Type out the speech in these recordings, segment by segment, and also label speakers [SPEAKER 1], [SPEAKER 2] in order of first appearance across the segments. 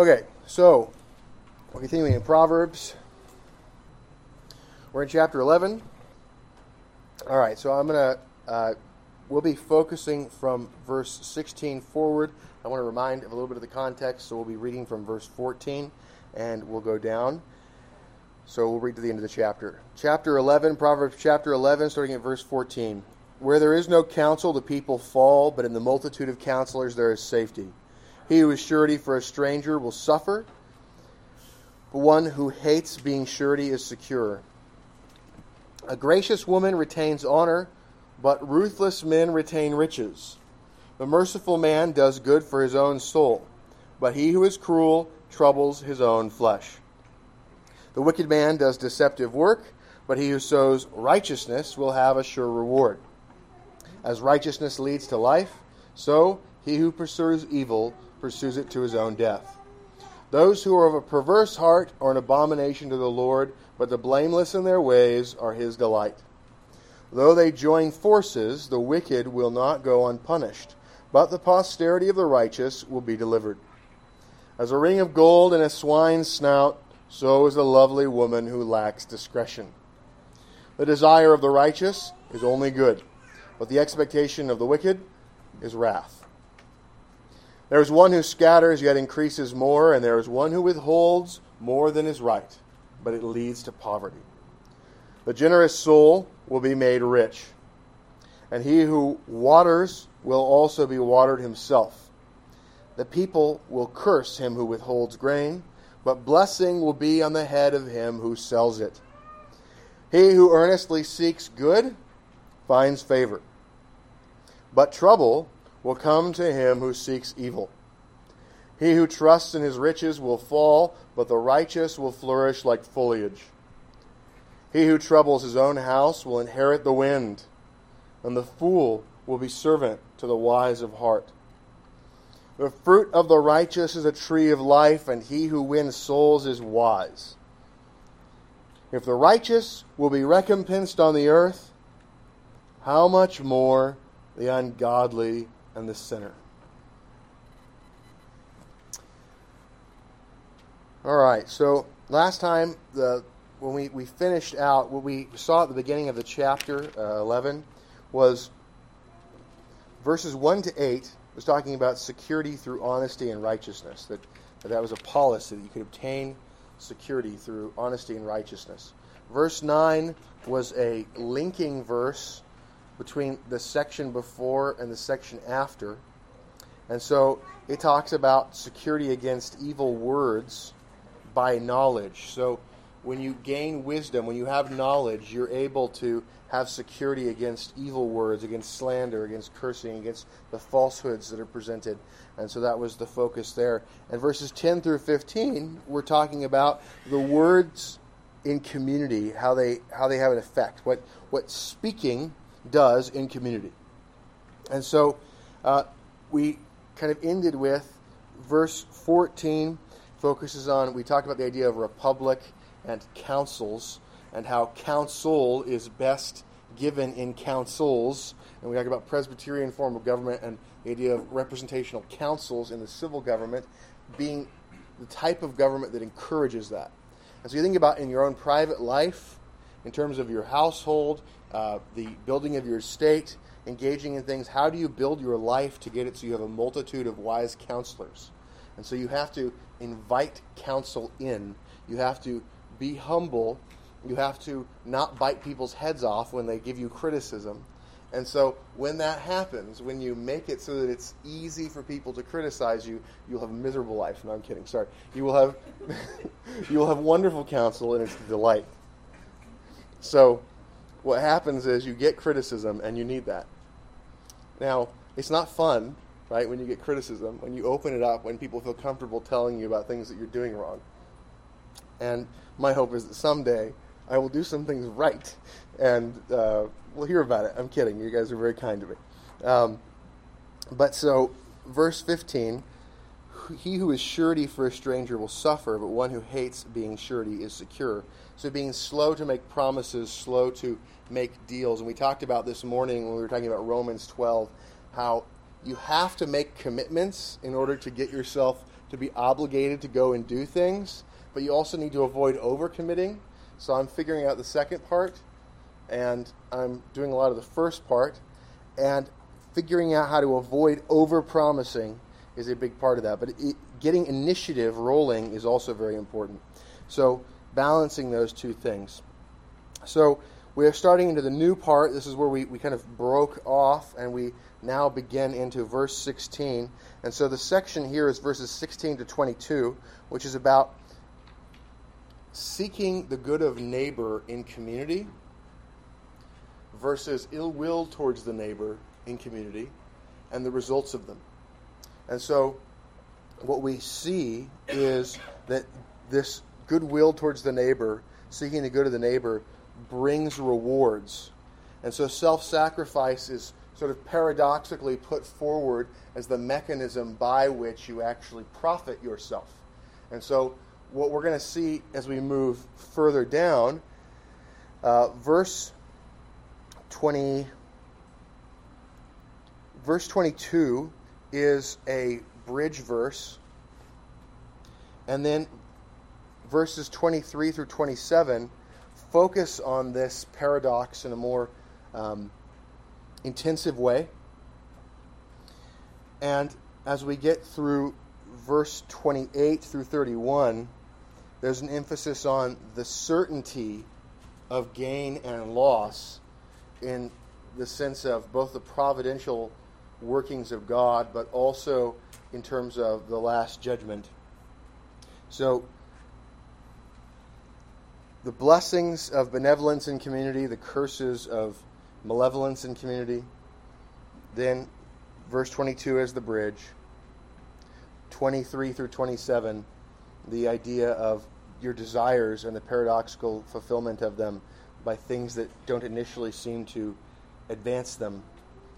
[SPEAKER 1] Okay, so we're continuing in Proverbs. We're in chapter 11. All right, so I'm going to, uh, we'll be focusing from verse 16 forward. I want to remind of a little bit of the context, so we'll be reading from verse 14 and we'll go down. So we'll read to the end of the chapter. Chapter 11, Proverbs chapter 11, starting at verse 14. Where there is no counsel, the people fall, but in the multitude of counselors there is safety. He who is surety for a stranger will suffer, but one who hates being surety is secure. A gracious woman retains honor, but ruthless men retain riches. The merciful man does good for his own soul, but he who is cruel troubles his own flesh. The wicked man does deceptive work, but he who sows righteousness will have a sure reward. As righteousness leads to life, so he who pursues evil pursues it to his own death. Those who are of a perverse heart are an abomination to the Lord, but the blameless in their ways are his delight. Though they join forces, the wicked will not go unpunished, but the posterity of the righteous will be delivered. As a ring of gold in a swine's snout, so is a lovely woman who lacks discretion. The desire of the righteous is only good, but the expectation of the wicked is wrath. There is one who scatters yet increases more, and there is one who withholds more than is right, but it leads to poverty. The generous soul will be made rich, and he who waters will also be watered himself. The people will curse him who withholds grain, but blessing will be on the head of him who sells it. He who earnestly seeks good finds favor, but trouble will come to him who seeks evil. He who trusts in his riches will fall, but the righteous will flourish like foliage. He who troubles his own house will inherit the wind, and the fool will be servant to the wise of heart. The fruit of the righteous is a tree of life, and he who wins souls is wise. If the righteous will be recompensed on the earth, how much more the ungodly and the sinner. All right, so last time the when we, we finished out what we saw at the beginning of the chapter uh, 11 was verses 1 to 8 was talking about security through honesty and righteousness that, that that was a policy that you could obtain security through honesty and righteousness verse 9 was a linking verse between the section before and the section after. And so it talks about security against evil words by knowledge. So when you gain wisdom, when you have knowledge, you're able to have security against evil words, against slander, against cursing, against the falsehoods that are presented. And so that was the focus there. And verses 10 through 15, we're talking about the words in community, how they how they have an effect. What what speaking does in community. And so uh, we kind of ended with verse 14 focuses on, we talked about the idea of republic and councils and how counsel is best given in councils. And we talked about Presbyterian form of government and the idea of representational councils in the civil government being the type of government that encourages that. And so you think about in your own private life, in terms of your household, uh, the building of your estate, engaging in things. How do you build your life to get it so you have a multitude of wise counselors? And so you have to invite counsel in. You have to be humble. You have to not bite people's heads off when they give you criticism. And so when that happens, when you make it so that it's easy for people to criticize you, you'll have a miserable life. No, I'm kidding. Sorry. You will have you will have wonderful counsel and it's a delight. So what happens is you get criticism and you need that. Now, it's not fun, right, when you get criticism, when you open it up, when people feel comfortable telling you about things that you're doing wrong. And my hope is that someday I will do some things right and uh, we'll hear about it. I'm kidding. You guys are very kind to me. Um, but so, verse 15 he who is surety for a stranger will suffer, but one who hates being surety is secure. So being slow to make promises, slow to make deals. And we talked about this morning when we were talking about Romans 12, how you have to make commitments in order to get yourself to be obligated to go and do things, but you also need to avoid overcommitting. So I'm figuring out the second part, and I'm doing a lot of the first part, and figuring out how to avoid overpromising is a big part of that. But it, getting initiative rolling is also very important. So balancing those two things. So we are starting into the new part. This is where we, we kind of broke off and we now begin into verse 16. And so the section here is verses 16 to 22, which is about seeking the good of neighbor in community versus ill will towards the neighbor in community and the results of them. And so what we see is that this goodwill towards the neighbor, seeking the good of the neighbor, brings rewards. And so self sacrifice is sort of paradoxically put forward as the mechanism by which you actually profit yourself. And so, what we're going to see as we move further down, uh, verse 20, verse 22 is a bridge verse. And then verses 23 through 27 focus on this paradox in a more um, intensive way. And as we get through verse 28 through 31, there's an emphasis on the certainty of gain and loss in the sense of both the providential workings of God, but also in terms of the last judgment. So, the blessings of benevolence in community, the curses of malevolence in community. Then, verse 22 is the bridge. 23 through 27, the idea of your desires and the paradoxical fulfillment of them by things that don't initially seem to advance them.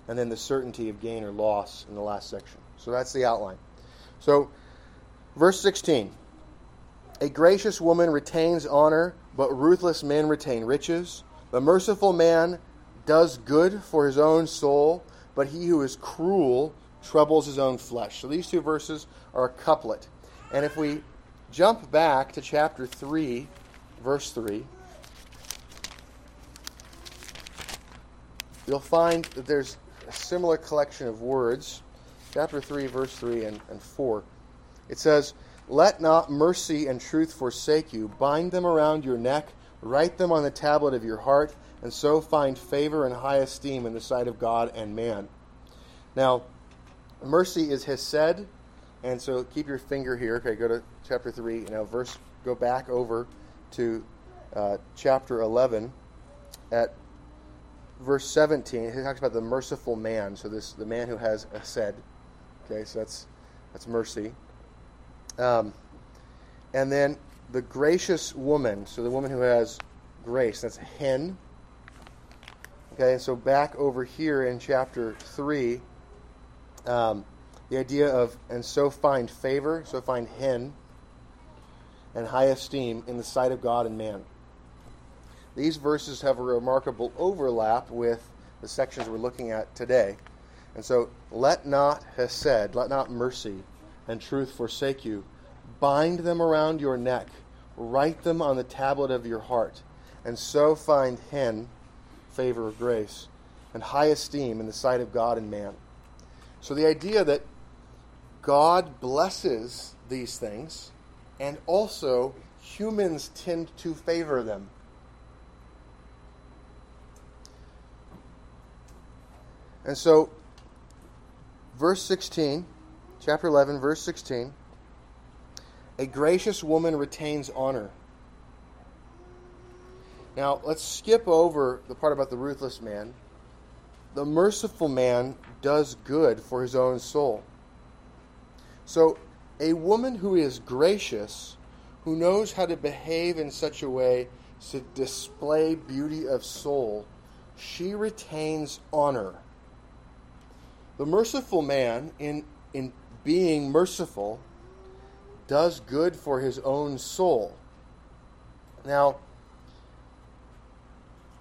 [SPEAKER 1] And then the certainty of gain or loss in the last section. So that's the outline. So, verse 16 A gracious woman retains honor but ruthless men retain riches. The merciful man does good for his own soul, but he who is cruel troubles his own flesh. So these two verses are a couplet. And if we jump back to chapter 3, verse 3, you'll find that there's a similar collection of words. Chapter 3, verse 3 and, and 4. It says, let not mercy and truth forsake you. Bind them around your neck, write them on the tablet of your heart, and so find favor and high esteem in the sight of God and man. Now, mercy is hesed, and so keep your finger here. Okay, go to chapter 3. Now, verse, go back over to uh, chapter 11 at verse 17. It talks about the merciful man. So, this the man who has said, Okay, so that's, that's mercy. Um, and then the gracious woman, so the woman who has grace, that's hen. Okay, and so back over here in chapter 3, um, the idea of, and so find favor, so find hen, and high esteem in the sight of God and man. These verses have a remarkable overlap with the sections we're looking at today. And so, let not hesed, let not mercy, and truth forsake you. Bind them around your neck, write them on the tablet of your heart, and so find hen, favor of grace, and high esteem in the sight of God and man. So the idea that God blesses these things, and also humans tend to favor them. And so, verse 16 chapter 11, verse 16. A gracious woman retains honor. Now, let's skip over the part about the ruthless man. The merciful man does good for his own soul. So, a woman who is gracious, who knows how to behave in such a way to display beauty of soul, she retains honor. The merciful man, in, in being merciful, does good for his own soul. Now,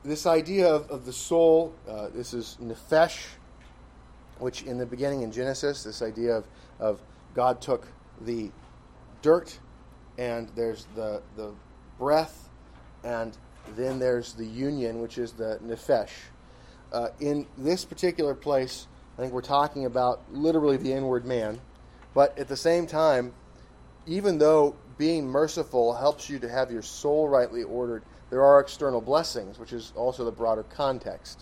[SPEAKER 1] this idea of, of the soul, uh, this is nephesh, which in the beginning in Genesis, this idea of, of God took the dirt, and there's the the breath, and then there's the union, which is the nephesh. Uh, in this particular place, I think we're talking about literally the inward man, but at the same time, even though being merciful helps you to have your soul rightly ordered, there are external blessings, which is also the broader context.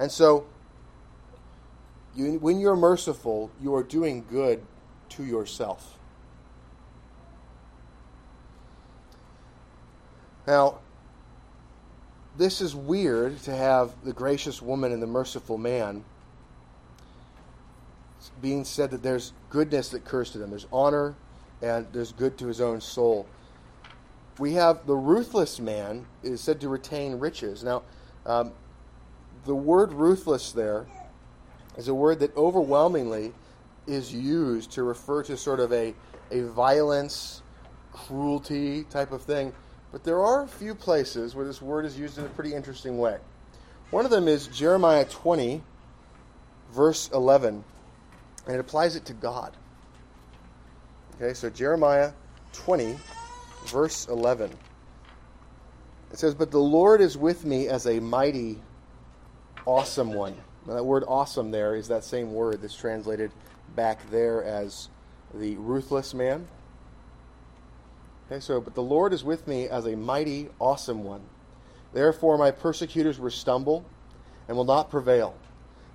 [SPEAKER 1] And so, you, when you're merciful, you are doing good to yourself. Now, this is weird to have the gracious woman and the merciful man being said that there's goodness that occurs to them. There's honor and there's good to his own soul. We have the ruthless man is said to retain riches. Now, um, the word ruthless there is a word that overwhelmingly is used to refer to sort of a, a violence, cruelty type of thing. But there are a few places where this word is used in a pretty interesting way. One of them is Jeremiah 20, verse 11, and it applies it to God. Okay, so Jeremiah 20, verse 11. It says, But the Lord is with me as a mighty, awesome one. Now, that word awesome there is that same word that's translated back there as the ruthless man. Okay, so, but the Lord is with me as a mighty, awesome one. Therefore, my persecutors will stumble and will not prevail.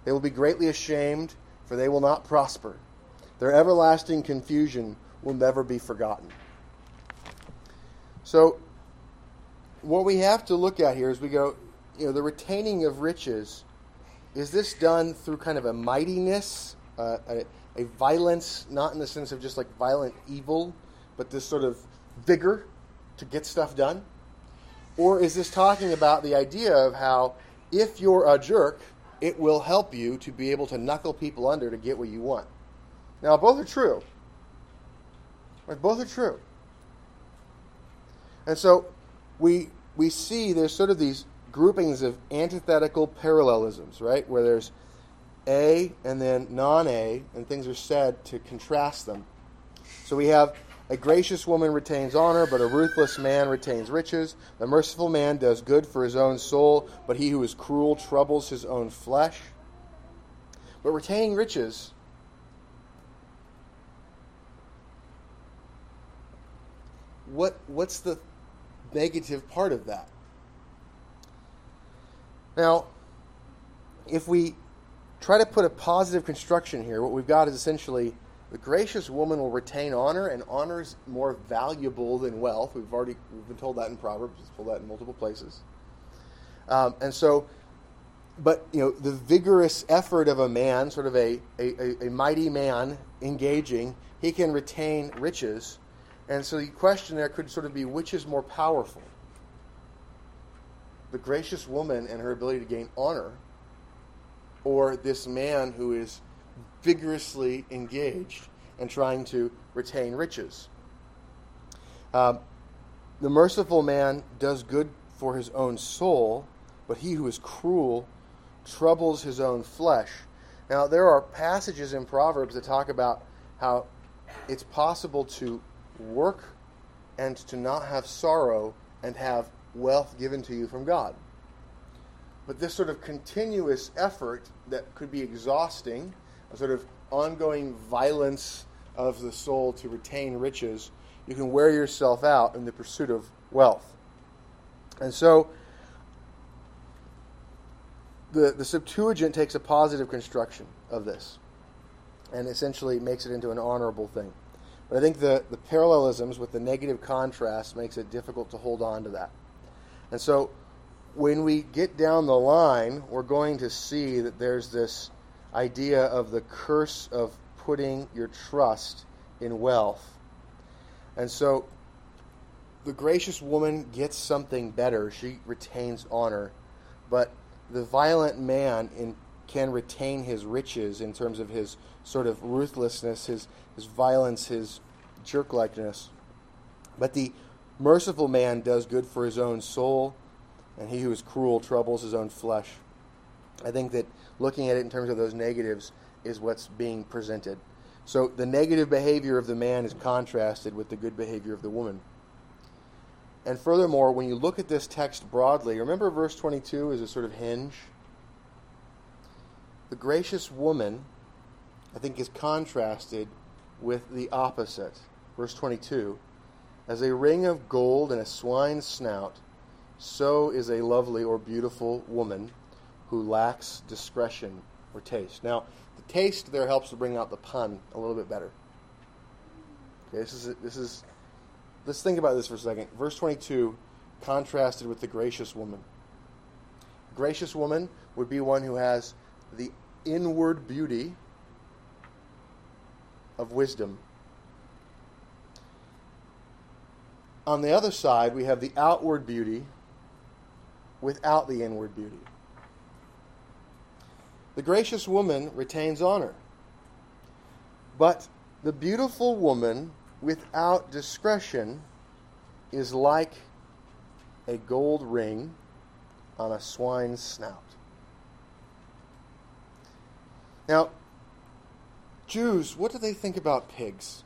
[SPEAKER 1] They will be greatly ashamed, for they will not prosper. Their everlasting confusion will never be forgotten. So, what we have to look at here is we go, you know, the retaining of riches, is this done through kind of a mightiness, uh, a, a violence, not in the sense of just like violent evil, but this sort of vigor to get stuff done? Or is this talking about the idea of how if you're a jerk, it will help you to be able to knuckle people under to get what you want? Now, both are true. Right? Both are true. And so we we see there's sort of these groupings of antithetical parallelisms, right? Where there's A and then non A, and things are said to contrast them. So we have a gracious woman retains honor, but a ruthless man retains riches. The merciful man does good for his own soul, but he who is cruel troubles his own flesh. But retaining riches what what's the negative part of that? Now, if we try to put a positive construction here, what we've got is essentially the gracious woman will retain honor, and honor is more valuable than wealth. We've already we've been told that in Proverbs. We've told that in multiple places. Um, and so, but you know, the vigorous effort of a man, sort of a, a, a mighty man engaging, he can retain riches and so the question there could sort of be which is more powerful? The gracious woman and her ability to gain honor, or this man who is vigorously engaged and trying to retain riches? Um, the merciful man does good for his own soul, but he who is cruel troubles his own flesh. Now, there are passages in Proverbs that talk about how it's possible to work and to not have sorrow and have wealth given to you from God. But this sort of continuous effort that could be exhausting, a sort of ongoing violence of the soul to retain riches, you can wear yourself out in the pursuit of wealth. And so the, the Septuagint takes a positive construction of this and essentially makes it into an honorable thing. But I think the, the parallelisms with the negative contrast makes it difficult to hold on to that. And so when we get down the line, we're going to see that there's this idea of the curse of putting your trust in wealth. And so the gracious woman gets something better. She retains honor. But the violent man in, can retain his riches in terms of his sort of ruthlessness, his, his violence, his jerk likeness. But the merciful man does good for his own soul, and he who is cruel troubles his own flesh. I think that looking at it in terms of those negatives is what's being presented. So the negative behavior of the man is contrasted with the good behavior of the woman. And furthermore, when you look at this text broadly, remember verse 22 is a sort of hinge? The gracious woman, I think, is contrasted with the opposite. Verse 22 As a ring of gold and a swine's snout, so is a lovely or beautiful woman who lacks discretion or taste. Now, the taste there helps to bring out the pun a little bit better. Okay, this is this is let's think about this for a second. Verse 22 contrasted with the gracious woman. Gracious woman would be one who has the inward beauty of wisdom. On the other side, we have the outward beauty without the inward beauty. The gracious woman retains honor, but the beautiful woman without discretion is like a gold ring on a swine's snout. Now, Jews, what do they think about pigs?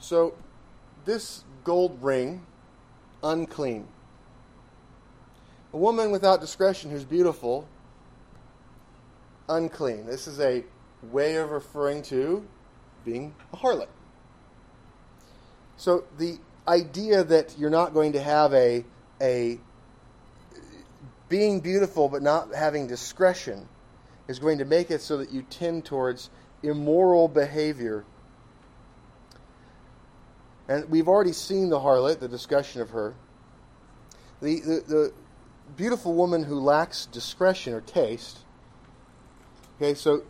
[SPEAKER 1] So, this gold ring, unclean. A woman without discretion who's beautiful, unclean. This is a way of referring to being a harlot. So the idea that you're not going to have a a being beautiful but not having discretion is going to make it so that you tend towards immoral behavior. And we've already seen the harlot, the discussion of her. The, the, the beautiful woman who lacks discretion or taste. Okay, so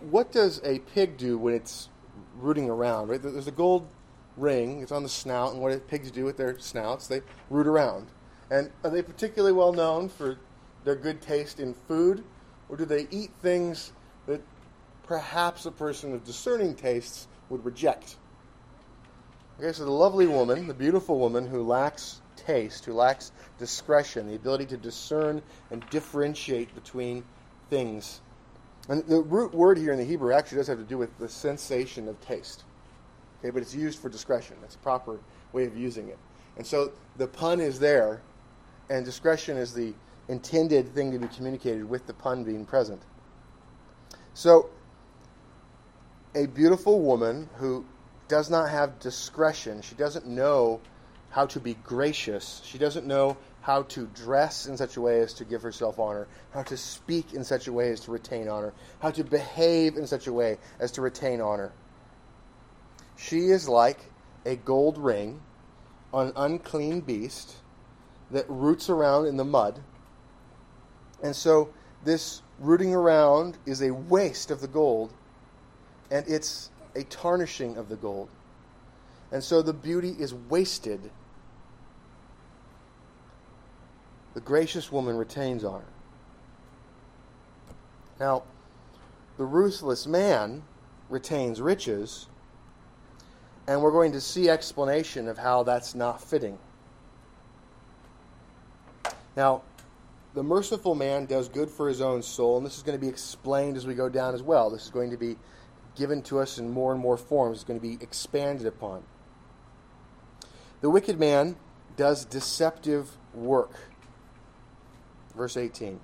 [SPEAKER 1] what does a pig do when it's rooting around? Right, there's a gold ring. It's on the snout, and what do pigs do with their snouts? They root around. And are they particularly well known for their good taste in food, or do they eat things that perhaps a person of discerning tastes would reject? Okay, so the lovely woman, the beautiful woman who lacks taste, who lacks discretion, the ability to discern and differentiate between things. And the root word here in the Hebrew actually does have to do with the sensation of taste. Okay, but it's used for discretion. That's a proper way of using it. And so the pun is there and discretion is the intended thing to be communicated with the pun being present. So, a beautiful woman who does not have discretion, she doesn't know how to be gracious, she doesn't know how to dress in such a way as to give herself honor, how to speak in such a way as to retain honor, how to behave in such a way as to retain honor. She is like a gold ring on an unclean beast that roots around in the mud. And so this rooting around is a waste of the gold, and it's a tarnishing of the gold. And so the beauty is wasted. The gracious woman retains honor. Now, the ruthless man retains riches, and we're going to see explanation of how that's not fitting. Now, the merciful man does good for his own soul, and this is going to be explained as we go down as well. This is going to be given to us in more and more forms, it's going to be expanded upon. The wicked man does deceptive work. Verse 18.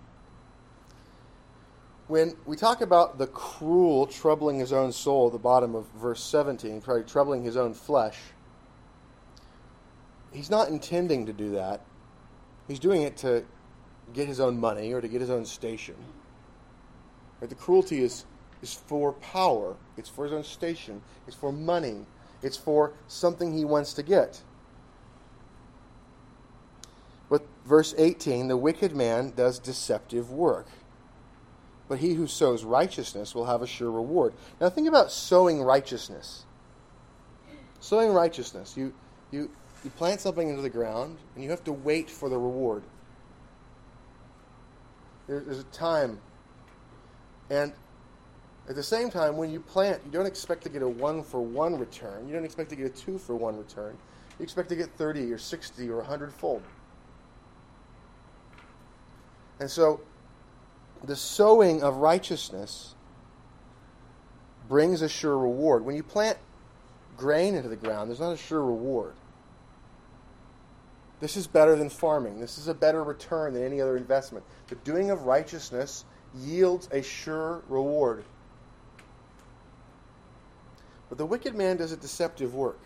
[SPEAKER 1] When we talk about the cruel troubling his own soul the bottom of verse 17, probably troubling his own flesh, he's not intending to do that. He's doing it to get his own money or to get his own station. Right? The cruelty is, is for power, it's for his own station, it's for money, it's for something he wants to get. But verse 18 the wicked man does deceptive work, but he who sows righteousness will have a sure reward. Now think about sowing righteousness. Sowing righteousness. You, you, you plant something into the ground, and you have to wait for the reward. There's a time. And at the same time, when you plant, you don't expect to get a one for one return. You don't expect to get a two for one return. You expect to get 30 or 60 or 100 fold. And so, the sowing of righteousness brings a sure reward. When you plant grain into the ground, there's not a sure reward. This is better than farming. This is a better return than any other investment. The doing of righteousness yields a sure reward. But the wicked man does a deceptive work.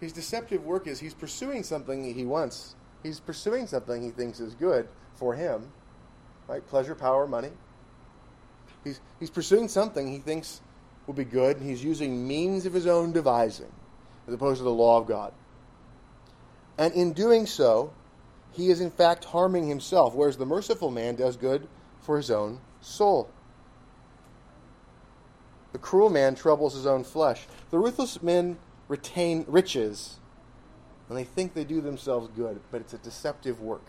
[SPEAKER 1] His deceptive work is he's pursuing something he wants. He's pursuing something he thinks is good for him, right? Pleasure, power, money. He's, he's pursuing something he thinks will be good, and he's using means of his own devising, as opposed to the law of God. And in doing so, he is in fact harming himself, whereas the merciful man does good for his own soul. The cruel man troubles his own flesh. The ruthless men retain riches, and they think they do themselves good, but it's a deceptive work.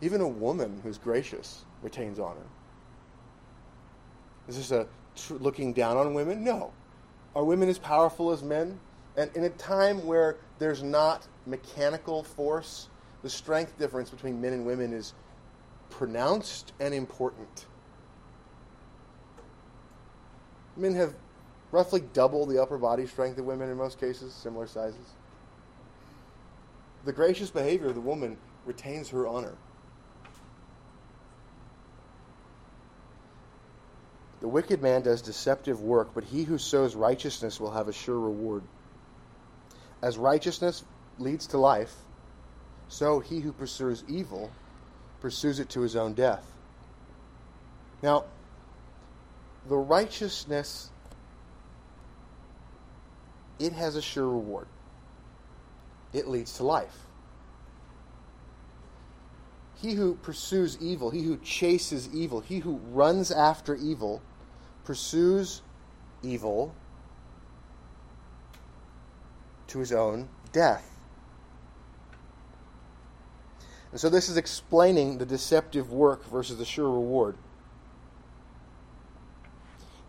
[SPEAKER 1] Even a woman who's gracious retains honor. Is this a tr- looking down on women? No. Are women as powerful as men? And in a time where there's not mechanical force, the strength difference between men and women is pronounced and important. Men have roughly double the upper body strength of women in most cases, similar sizes. The gracious behavior of the woman retains her honor. The wicked man does deceptive work, but he who sows righteousness will have a sure reward. As righteousness leads to life, so he who pursues evil pursues it to his own death. Now, the righteousness, it has a sure reward. It leads to life. He who pursues evil, he who chases evil, he who runs after evil, pursues evil to his own death. And so this is explaining the deceptive work versus the sure reward.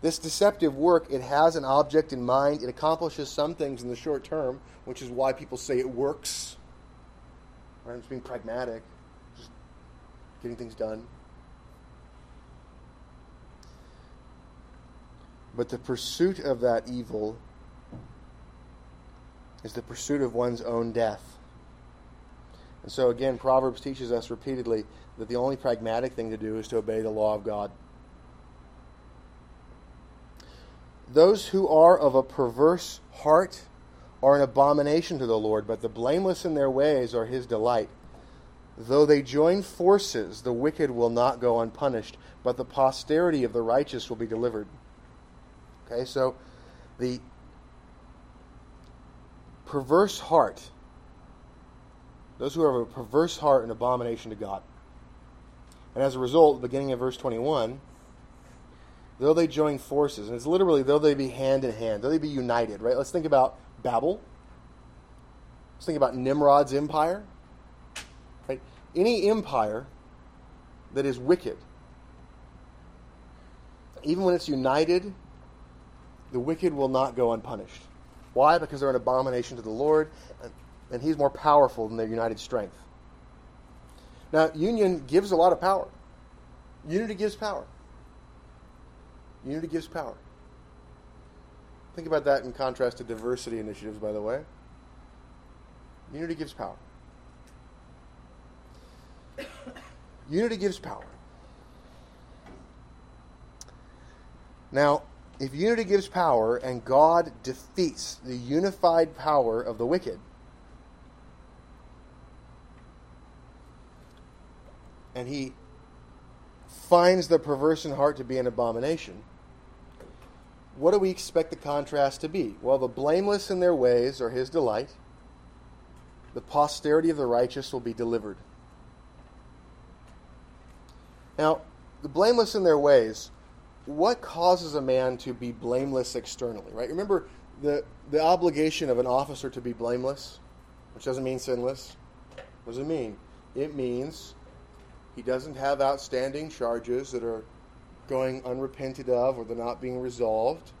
[SPEAKER 1] This deceptive work, it has an object in mind. It accomplishes some things in the short term, which is why people say it works. Right? It's being pragmatic, just getting things done. But the pursuit of that evil is the pursuit of one's own death. And so, again, Proverbs teaches us repeatedly that the only pragmatic thing to do is to obey the law of God. Those who are of a perverse heart are an abomination to the Lord, but the blameless in their ways are his delight. Though they join forces, the wicked will not go unpunished, but the posterity of the righteous will be delivered. Okay, so the perverse heart, those who have a perverse heart, an abomination to God. And as a result, beginning of verse 21, though they join forces, and it's literally though they be hand in hand, though they be united, right? Let's think about Babel. Let's think about Nimrod's empire. Right? Any empire that is wicked, even when it's united, the wicked will not go unpunished. Why? Because they're an abomination to the Lord, and He's more powerful than their united strength. Now, union gives a lot of power. Unity gives power. Unity gives power. Think about that in contrast to diversity initiatives, by the way. Unity gives power. Unity gives power. Now, if unity gives power and God defeats the unified power of the wicked, and he finds the perverse in heart to be an abomination, what do we expect the contrast to be? Well, the blameless in their ways are his delight. The posterity of the righteous will be delivered. Now, the blameless in their ways what causes a man to be blameless externally, right? Remember the, the obligation of an officer to be blameless, which doesn't mean sinless. What does it mean? It means he doesn't have outstanding charges that are going unrepented of or they're not being resolved.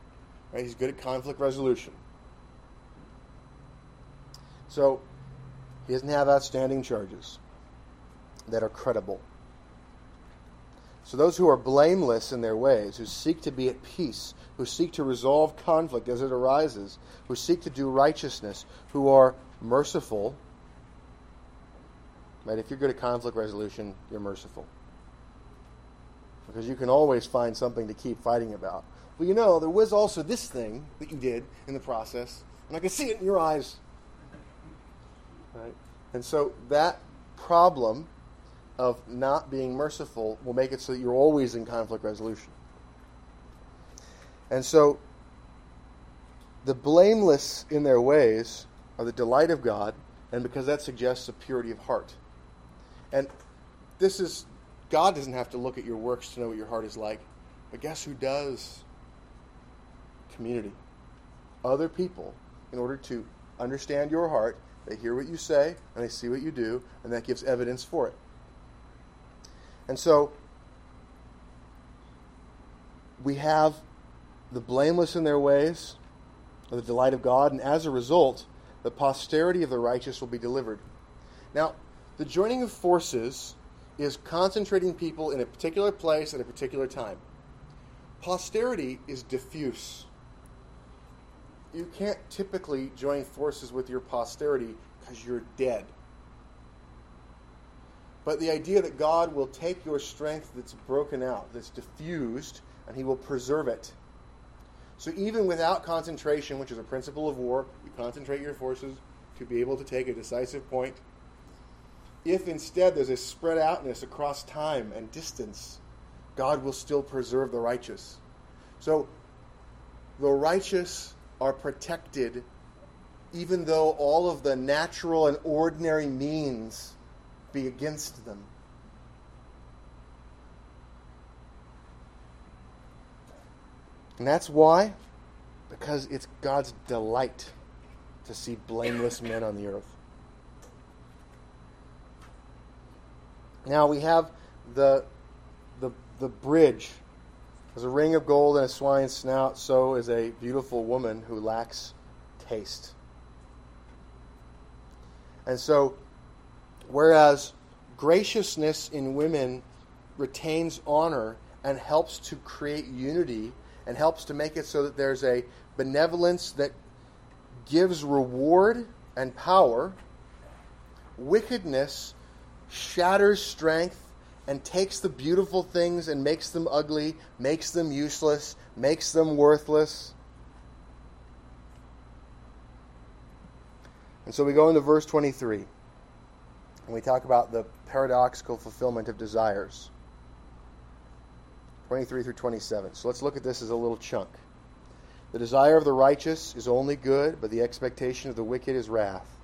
[SPEAKER 1] Right? He's good at conflict resolution. So he doesn't have outstanding charges. that are credible. So those who are blameless in their ways, who seek to be at peace, who seek to resolve conflict as it arises, who seek to do righteousness, who are merciful. Right? If you're good at conflict resolution, you're merciful. Because you can always find something to keep fighting about. Well, you know, there was also this thing that you did in the process, and I could see it in your eyes. Right? And so that problem of not being merciful will make it so that you're always in conflict resolution. And so the blameless in their ways are the delight of God, and because that suggests a purity of heart. And this is, God doesn't have to look at your works to know what your heart is like, but guess who does? Community. Other people, in order to understand your heart, they hear what you say and they see what you do, and that gives evidence for it. And so we have the blameless in their ways, the delight of God, and as a result, the posterity of the righteous will be delivered. Now, the joining of forces is concentrating people in a particular place at a particular time. Posterity is diffuse. You can't typically join forces with your posterity because you're dead. But the idea that God will take your strength that's broken out, that's diffused, and He will preserve it. So even without concentration, which is a principle of war, you concentrate your forces to be able to take a decisive point. If instead there's a spread outness across time and distance, God will still preserve the righteous. So the righteous are protected even though all of the natural and ordinary means be against them. And that's why? Because it's God's delight to see blameless men on the earth. Now we have the, the, the bridge. As a ring of gold and a swine's snout, so is a beautiful woman who lacks taste. And so Whereas graciousness in women retains honor and helps to create unity and helps to make it so that there's a benevolence that gives reward and power, wickedness shatters strength and takes the beautiful things and makes them ugly, makes them useless, makes them worthless. And so we go into verse 23 and we talk about the paradoxical fulfillment of desires. 23 through 27. So let's look at this as a little chunk. The desire of the righteous is only good, but the expectation of the wicked is wrath.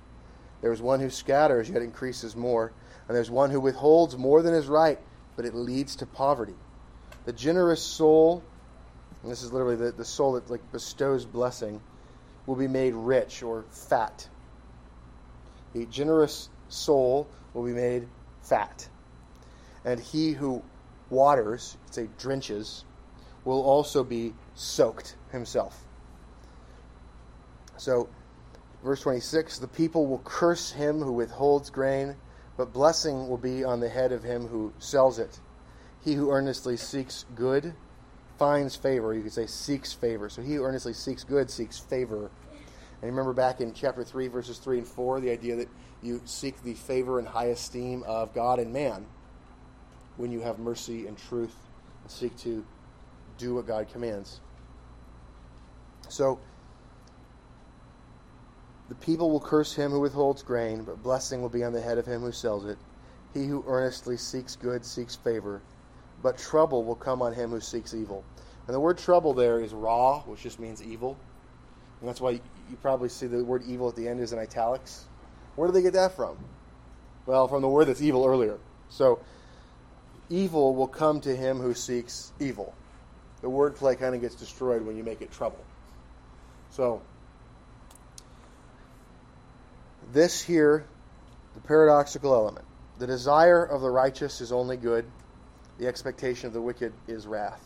[SPEAKER 1] There is one who scatters, yet increases more, and there's one who withholds more than is right, but it leads to poverty. The generous soul, and this is literally the, the soul that like bestows blessing, will be made rich or fat. The generous soul will be made fat. And he who waters, say drenches, will also be soaked himself. So, verse 26 the people will curse him who withholds grain, but blessing will be on the head of him who sells it. He who earnestly seeks good finds favor. You could say seeks favor. So he who earnestly seeks good seeks favor. And remember back in chapter 3, verses 3 and 4, the idea that you seek the favor and high esteem of God and man when you have mercy and truth and seek to do what God commands. So, the people will curse him who withholds grain, but blessing will be on the head of him who sells it. He who earnestly seeks good seeks favor, but trouble will come on him who seeks evil. And the word trouble there is ra, which just means evil. And that's why you probably see the word evil at the end is in italics. Where do they get that from? Well, from the word that's evil earlier. So, evil will come to him who seeks evil. The wordplay kind of gets destroyed when you make it trouble. So, this here, the paradoxical element. The desire of the righteous is only good, the expectation of the wicked is wrath.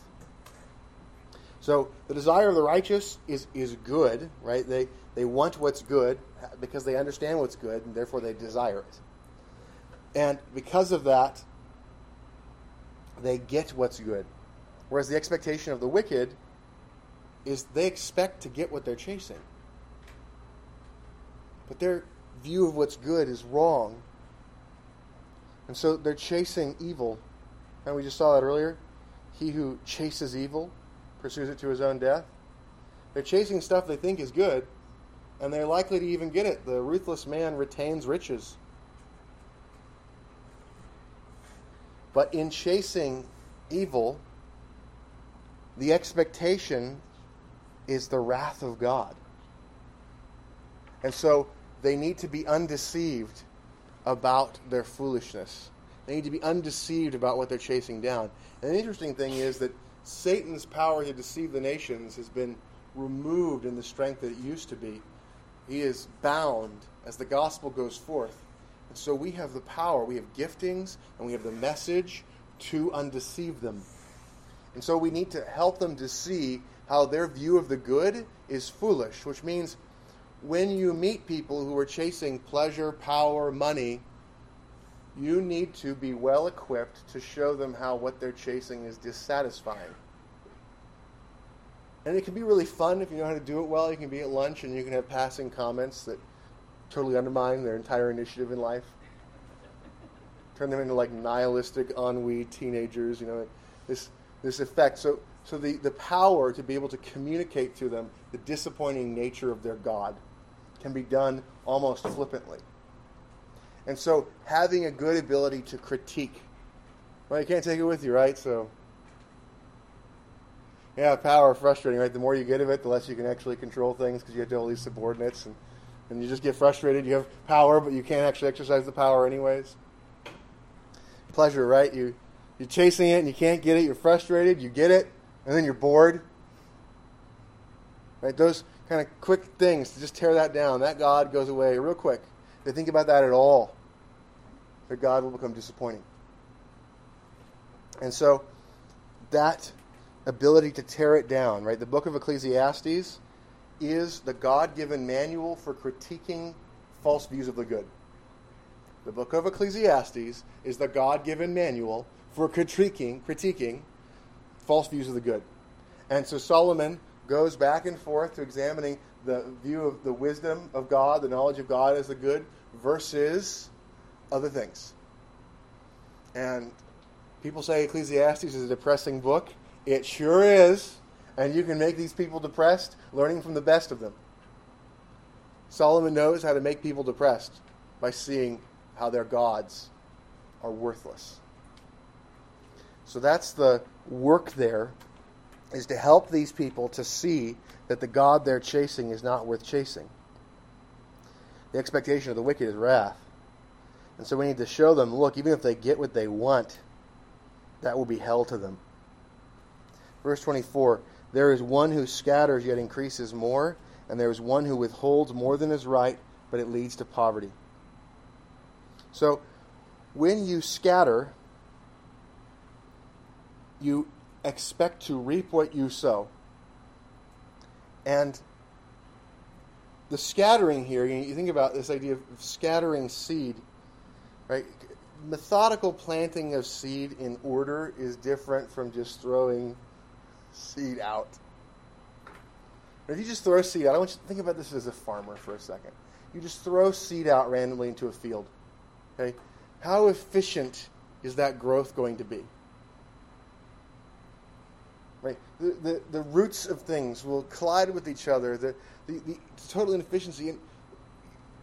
[SPEAKER 1] So the desire of the righteous is, is good, right? They, they want what's good because they understand what's good, and therefore they desire it. And because of that, they get what's good. Whereas the expectation of the wicked is they expect to get what they're chasing. But their view of what's good is wrong. And so they're chasing evil. And we just saw that earlier. He who chases evil pursues it to his own death. They're chasing stuff they think is good, and they're likely to even get it. The ruthless man retains riches. But in chasing evil, the expectation is the wrath of God. And so they need to be undeceived about their foolishness. They need to be undeceived about what they're chasing down. And the interesting thing is that Satan's power to deceive the nations has been removed in the strength that it used to be. He is bound as the gospel goes forth. And so we have the power, we have giftings, and we have the message to undeceive them. And so we need to help them to see how their view of the good is foolish, which means when you meet people who are chasing pleasure, power, money, you need to be well equipped to show them how what they're chasing is dissatisfying. And it can be really fun if you know how to do it well. You can be at lunch and you can have passing comments that totally undermine their entire initiative in life. Turn them into like nihilistic ennui teenagers, you know, this this effect. So so the, the power to be able to communicate to them the disappointing nature of their God can be done almost flippantly. And so having a good ability to critique. Well, you can't take it with you, right? So yeah, power frustrating, right? The more you get of it, the less you can actually control things because you have to all these subordinates and, and you just get frustrated. You have power, but you can't actually exercise the power anyways. Pleasure, right? You you're chasing it and you can't get it, you're frustrated, you get it, and then you're bored. Right? Those kind of quick things to just tear that down. That God goes away real quick. If they think about that at all, their God will become disappointing. And so that ability to tear it down, right? The book of Ecclesiastes is the God given manual for critiquing false views of the good. The book of Ecclesiastes is the God given manual for critiquing, critiquing false views of the good. And so Solomon goes back and forth to examining the view of the wisdom of God, the knowledge of God as the good, versus other things. And people say Ecclesiastes is a depressing book. It sure is. And you can make these people depressed learning from the best of them. Solomon knows how to make people depressed by seeing how their gods are worthless. So that's the work there is to help these people to see that the God they're chasing is not worth chasing. The expectation of the wicked is wrath. And so we need to show them look, even if they get what they want, that will be hell to them. Verse 24 There is one who scatters yet increases more, and there is one who withholds more than is right, but it leads to poverty. So, when you scatter, you expect to reap what you sow. And the scattering here, you think about this idea of scattering seed, right? Methodical planting of seed in order is different from just throwing seed out. If you just throw seed out, I want you to think about this as a farmer for a second. You just throw seed out randomly into a field. Okay? How efficient is that growth going to be? Right? The, the, the roots of things will collide with each other. The, the, the total inefficiency. And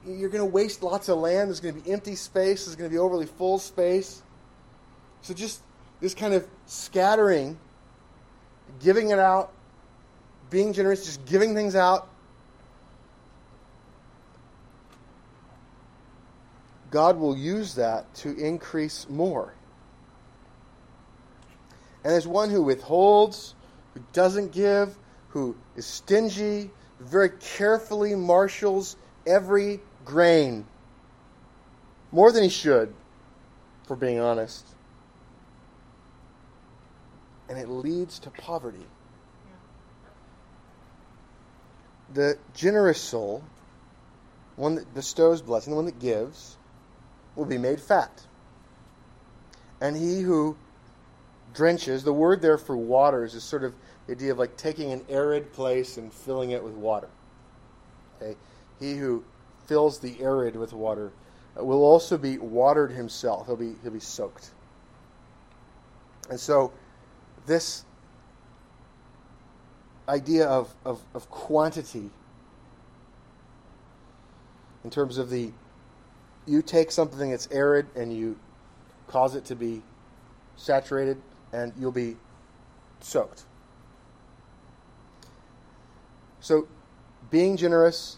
[SPEAKER 1] you're going to waste lots of land. There's going to be empty space. There's going to be overly full space. So just this kind of scattering, giving it out, being generous, just giving things out. God will use that to increase more. And there's one who withholds, who doesn't give, who is stingy, very carefully marshals every grain. More than he should, for being honest. And it leads to poverty. The generous soul, one that bestows blessing, the one that gives, will be made fat. And he who drenches, the word there for waters is sort of the idea of like taking an arid place and filling it with water. Okay? He who fills the arid with water uh, will also be watered himself. He'll be, he'll be soaked. And so, this idea of, of, of quantity, in terms of the, you take something that's arid and you cause it to be saturated, and you'll be soaked. So, being generous,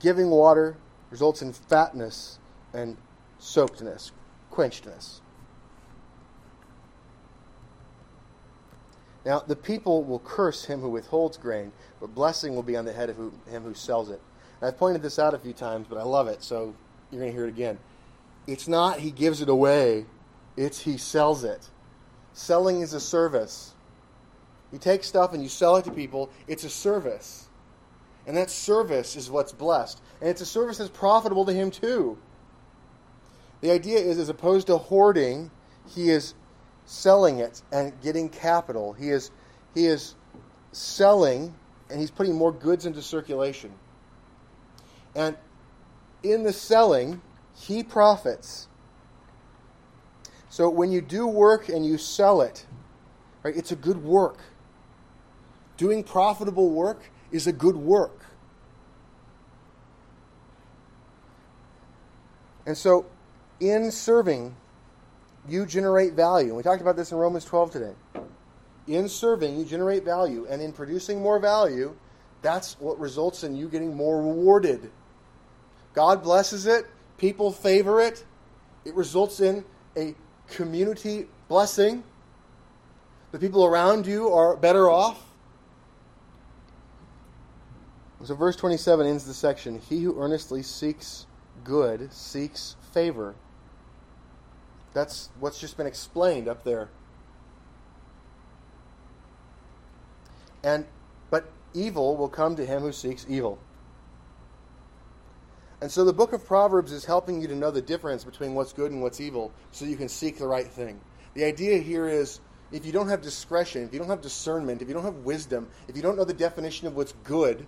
[SPEAKER 1] giving water, results in fatness and soakedness, quenchedness. Now, the people will curse him who withholds grain, but blessing will be on the head of who, him who sells it. And I've pointed this out a few times, but I love it, so you're going to hear it again. It's not he gives it away, it's he sells it. Selling is a service. You take stuff and you sell it to people, it's a service. And that service is what's blessed. And it's a service that's profitable to him too. The idea is, as opposed to hoarding, he is selling it and getting capital. He is, he is selling and he's putting more goods into circulation. And in the selling, he profits. So when you do work and you sell it, right, it's a good work. Doing profitable work is a good work. And so in serving, you generate value. We talked about this in Romans 12 today. In serving, you generate value, and in producing more value, that's what results in you getting more rewarded. God blesses it, people favor it, it results in a community blessing. The people around you are better off. So, verse 27 ends the section He who earnestly seeks good seeks favor. That's what's just been explained up there. And but evil will come to him who seeks evil. And so the book of Proverbs is helping you to know the difference between what's good and what's evil so you can seek the right thing. The idea here is if you don't have discretion, if you don't have discernment, if you don't have wisdom, if you don't know the definition of what's good,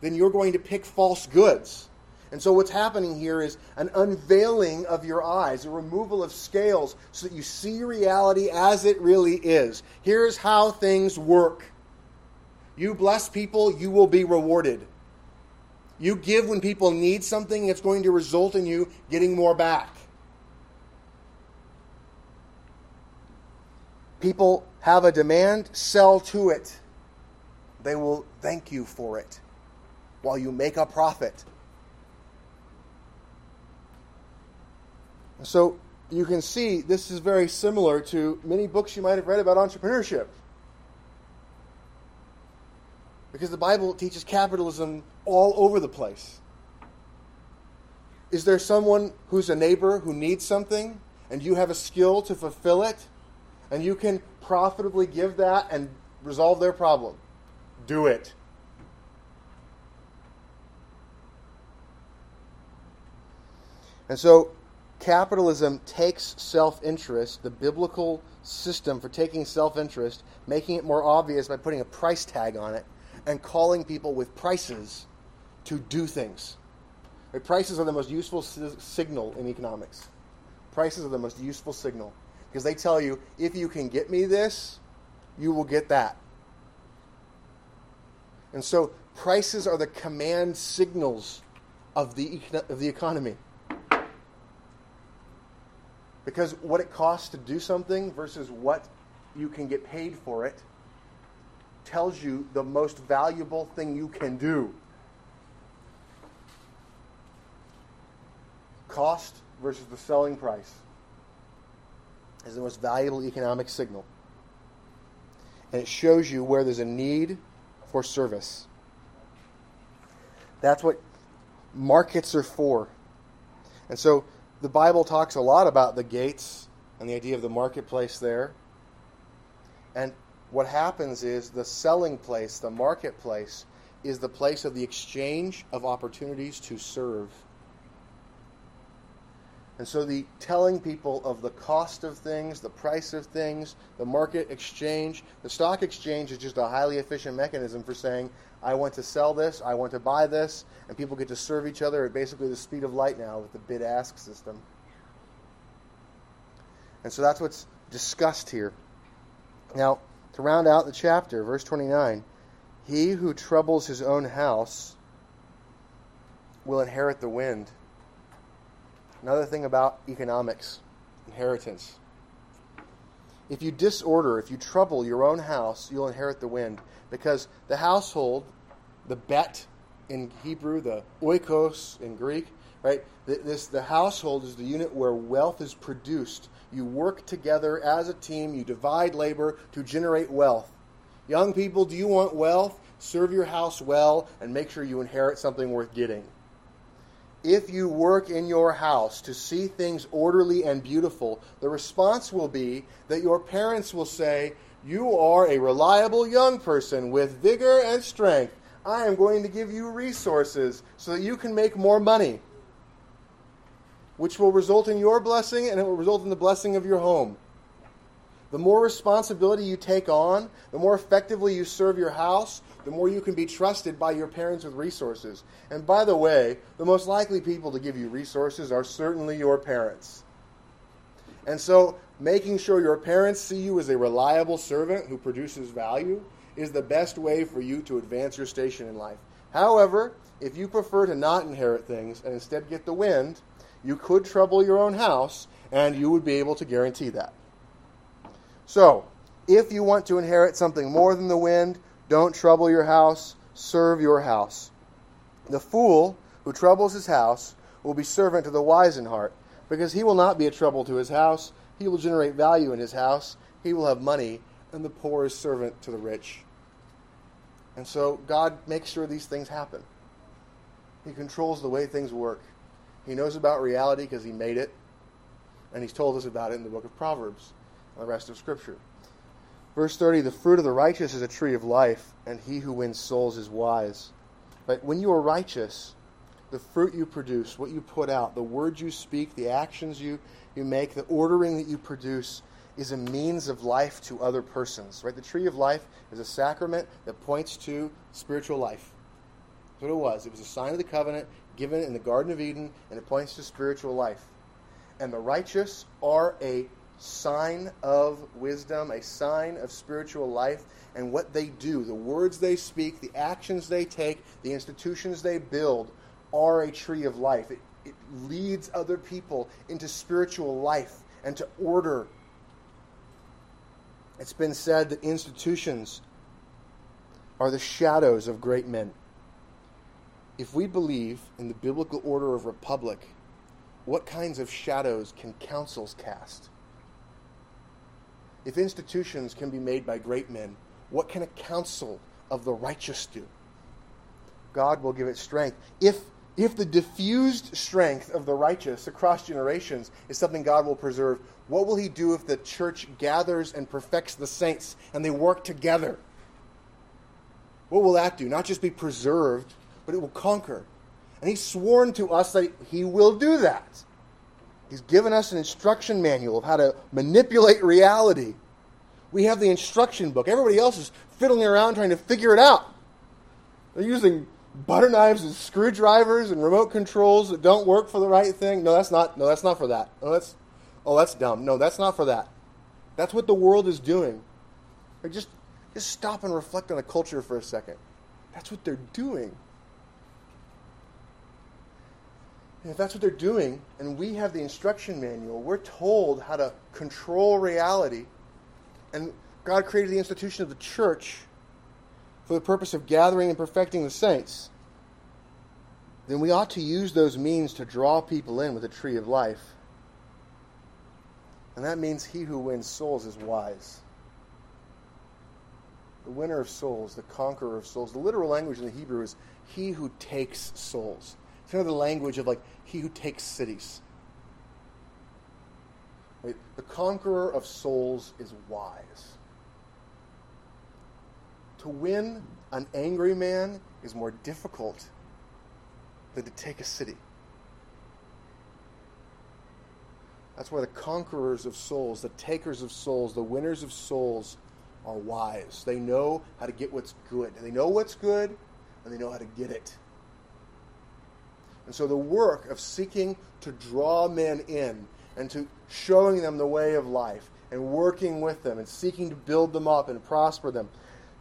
[SPEAKER 1] then you're going to pick false goods. And so, what's happening here is an unveiling of your eyes, a removal of scales, so that you see reality as it really is. Here's how things work you bless people, you will be rewarded. You give when people need something, it's going to result in you getting more back. People have a demand, sell to it. They will thank you for it while you make a profit. So you can see this is very similar to many books you might have read about entrepreneurship. Because the Bible teaches capitalism all over the place. Is there someone who's a neighbor who needs something and you have a skill to fulfill it and you can profitably give that and resolve their problem? Do it. And so capitalism takes self interest, the biblical system for taking self interest, making it more obvious by putting a price tag on it, and calling people with prices to do things. Right? Prices are the most useful signal in economics. Prices are the most useful signal because they tell you if you can get me this, you will get that. And so prices are the command signals of the, of the economy. Because what it costs to do something versus what you can get paid for it tells you the most valuable thing you can do. Cost versus the selling price is the most valuable economic signal. And it shows you where there's a need for service. That's what markets are for. And so the Bible talks a lot about the gates and the idea of the marketplace there. And what happens is the selling place, the marketplace, is the place of the exchange of opportunities to serve. And so the telling people of the cost of things, the price of things, the market exchange, the stock exchange is just a highly efficient mechanism for saying, I want to sell this, I want to buy this, and people get to serve each other at basically the speed of light now with the bid ask system. And so that's what's discussed here. Now, to round out the chapter, verse 29 He who troubles his own house will inherit the wind. Another thing about economics, inheritance. If you disorder, if you trouble your own house, you'll inherit the wind. Because the household, the bet in Hebrew, the oikos in Greek, right? This the household is the unit where wealth is produced. You work together as a team, you divide labor to generate wealth. Young people, do you want wealth? Serve your house well and make sure you inherit something worth getting if you work in your house to see things orderly and beautiful, the response will be that your parents will say, You are a reliable young person with vigor and strength. I am going to give you resources so that you can make more money, which will result in your blessing and it will result in the blessing of your home. The more responsibility you take on, the more effectively you serve your house, the more you can be trusted by your parents with resources. And by the way, the most likely people to give you resources are certainly your parents. And so, making sure your parents see you as a reliable servant who produces value is the best way for you to advance your station in life. However, if you prefer to not inherit things and instead get the wind, you could trouble your own house, and you would be able to guarantee that. So, if you want to inherit something more than the wind, don't trouble your house, serve your house. The fool who troubles his house will be servant to the wise in heart, because he will not be a trouble to his house. He will generate value in his house. He will have money, and the poor is servant to the rich. And so God makes sure these things happen. He controls the way things work. He knows about reality because he made it, and he's told us about it in the book of Proverbs the rest of Scripture. Verse 30 The fruit of the righteous is a tree of life, and he who wins souls is wise. But when you are righteous, the fruit you produce, what you put out, the words you speak, the actions you, you make, the ordering that you produce is a means of life to other persons. Right? The tree of life is a sacrament that points to spiritual life. That's what it was. It was a sign of the covenant given in the Garden of Eden, and it points to spiritual life. And the righteous are a sign of wisdom, a sign of spiritual life, and what they do, the words they speak, the actions they take, the institutions they build are a tree of life. It, it leads other people into spiritual life and to order. It's been said that institutions are the shadows of great men. If we believe in the biblical order of republic, what kinds of shadows can councils cast? If institutions can be made by great men, what can a council of the righteous do? God will give it strength. If, if the diffused strength of the righteous across generations is something God will preserve, what will He do if the church gathers and perfects the saints and they work together? What will that do? Not just be preserved, but it will conquer. And He's sworn to us that He will do that. He's given us an instruction manual of how to manipulate reality. We have the instruction book. Everybody else is fiddling around trying to figure it out. They're using butter knives and screwdrivers and remote controls that don't work for the right thing. No, that's not. No, that's not for that. Oh, that's oh, that's dumb. No, that's not for that. That's what the world is doing. just just stop and reflect on the culture for a second. That's what they're doing. And if that's what they're doing, and we have the instruction manual, we're told how to control reality. And God created the institution of the church for the purpose of gathering and perfecting the saints. Then we ought to use those means to draw people in with the tree of life. And that means he who wins souls is wise. The winner of souls, the conqueror of souls. The literal language in the Hebrew is he who takes souls. It's kind of the language of like he who takes cities. Right? The conqueror of souls is wise. To win an angry man is more difficult than to take a city. That's why the conquerors of souls, the takers of souls, the winners of souls are wise. They know how to get what's good. And they know what's good, and they know how to get it. And so the work of seeking to draw men in and to showing them the way of life and working with them and seeking to build them up and prosper them,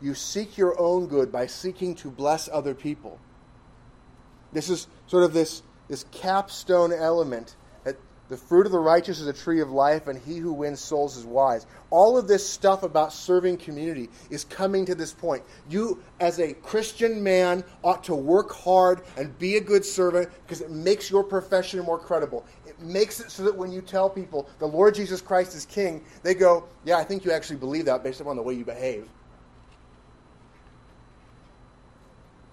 [SPEAKER 1] you seek your own good by seeking to bless other people. This is sort of this, this capstone element the fruit of the righteous is a tree of life, and he who wins souls is wise. All of this stuff about serving community is coming to this point. You, as a Christian man, ought to work hard and be a good servant because it makes your profession more credible. It makes it so that when you tell people the Lord Jesus Christ is King, they go, Yeah, I think you actually believe that based upon the way you behave.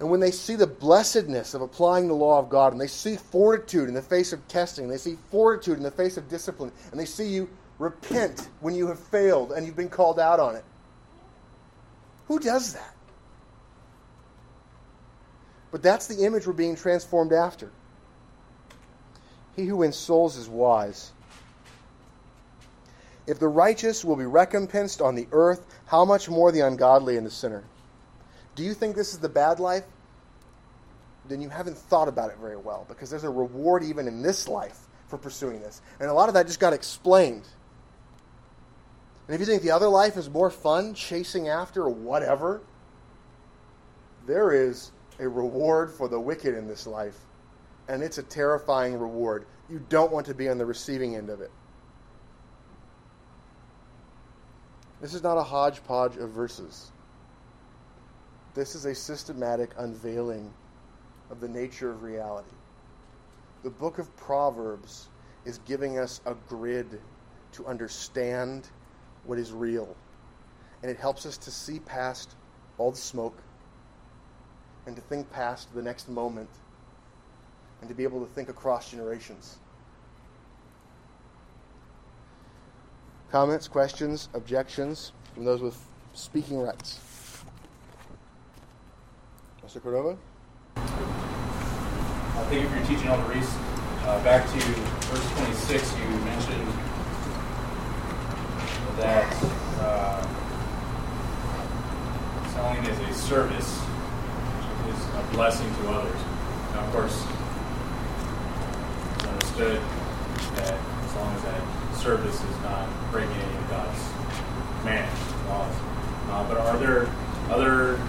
[SPEAKER 1] And when they see the blessedness of applying the law of God, and they see fortitude in the face of testing, they see fortitude in the face of discipline, and they see you repent when you have failed and you've been called out on it. Who does that? But that's the image we're being transformed after. He who wins souls is wise. If the righteous will be recompensed on the earth, how much more the ungodly and the sinner? Do you think this is the bad life? Then you haven't thought about it very well because there's a reward even in this life for pursuing this. And a lot of that just got explained. And if you think the other life is more fun, chasing after whatever, there is a reward for the wicked in this life. And it's a terrifying reward. You don't want to be on the receiving end of it. This is not a hodgepodge of verses. This is a systematic unveiling of the nature of reality. The book of Proverbs is giving us a grid to understand what is real. And it helps us to see past all the smoke and to think past the next moment and to be able to think across generations. Comments, questions, objections from those with speaking rights? Mr. Cordova?
[SPEAKER 2] I think if you're teaching on the Reese, uh, back to verse 26, you mentioned that uh, selling is a service, which is a blessing to others. Now, of course, it's understood that as long as that service is not breaking any of God's commands, laws. Uh, but are there other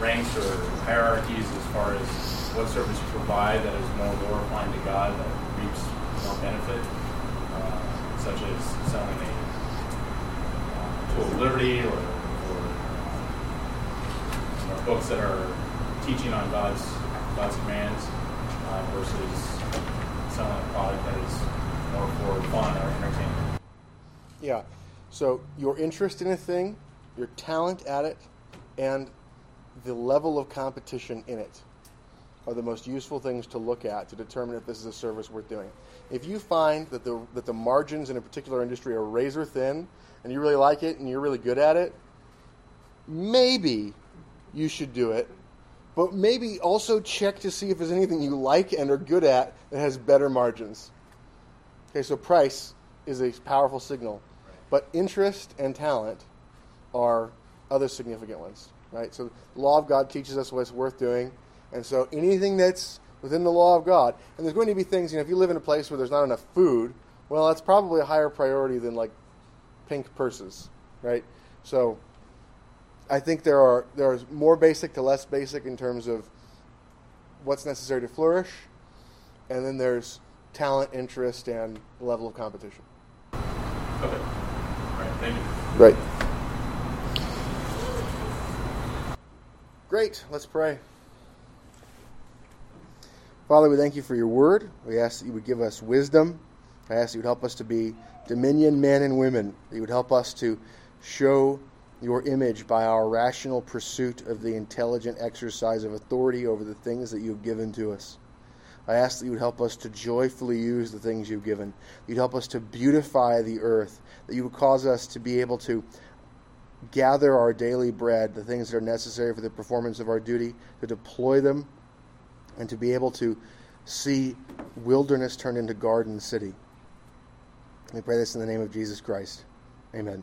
[SPEAKER 2] ranks or hierarchies as far as what service you provide that is more glorifying to God, that reaps more benefit, uh, such as selling a uh, tool of liberty or, or uh, books that are teaching on God's God's commands uh, versus selling a product that is more for fun or entertainment.
[SPEAKER 1] Yeah. So your interest in a thing, your talent at it, and the level of competition in it are the most useful things to look at to determine if this is a service worth doing. If you find that the that the margins in a particular industry are razor thin and you really like it and you're really good at it, maybe you should do it. But maybe also check to see if there's anything you like and are good at that has better margins. Okay, so price is a powerful signal, but interest and talent are other significant ones right? So the law of God teaches us what's worth doing. And so anything that's within the law of God, and there's going to be things, you know, if you live in a place where there's not enough food, well, that's probably a higher priority than like pink purses, right? So I think there are there's more basic to less basic in terms of what's necessary to flourish, and then there's talent, interest, and level of competition.
[SPEAKER 2] Okay. All right. Thank you.
[SPEAKER 1] Right. Great. Let's pray. Father, we thank you for your word. We ask that you would give us wisdom. I ask that you would help us to be dominion men and women. That you would help us to show your image by our rational pursuit of the intelligent exercise of authority over the things that you have given to us. I ask that you would help us to joyfully use the things you've given. You'd help us to beautify the earth. That you would cause us to be able to gather our daily bread, the things that are necessary for the performance of our duty, to deploy them, and to be able to see wilderness turned into garden city. We pray this in the name of Jesus Christ. Amen.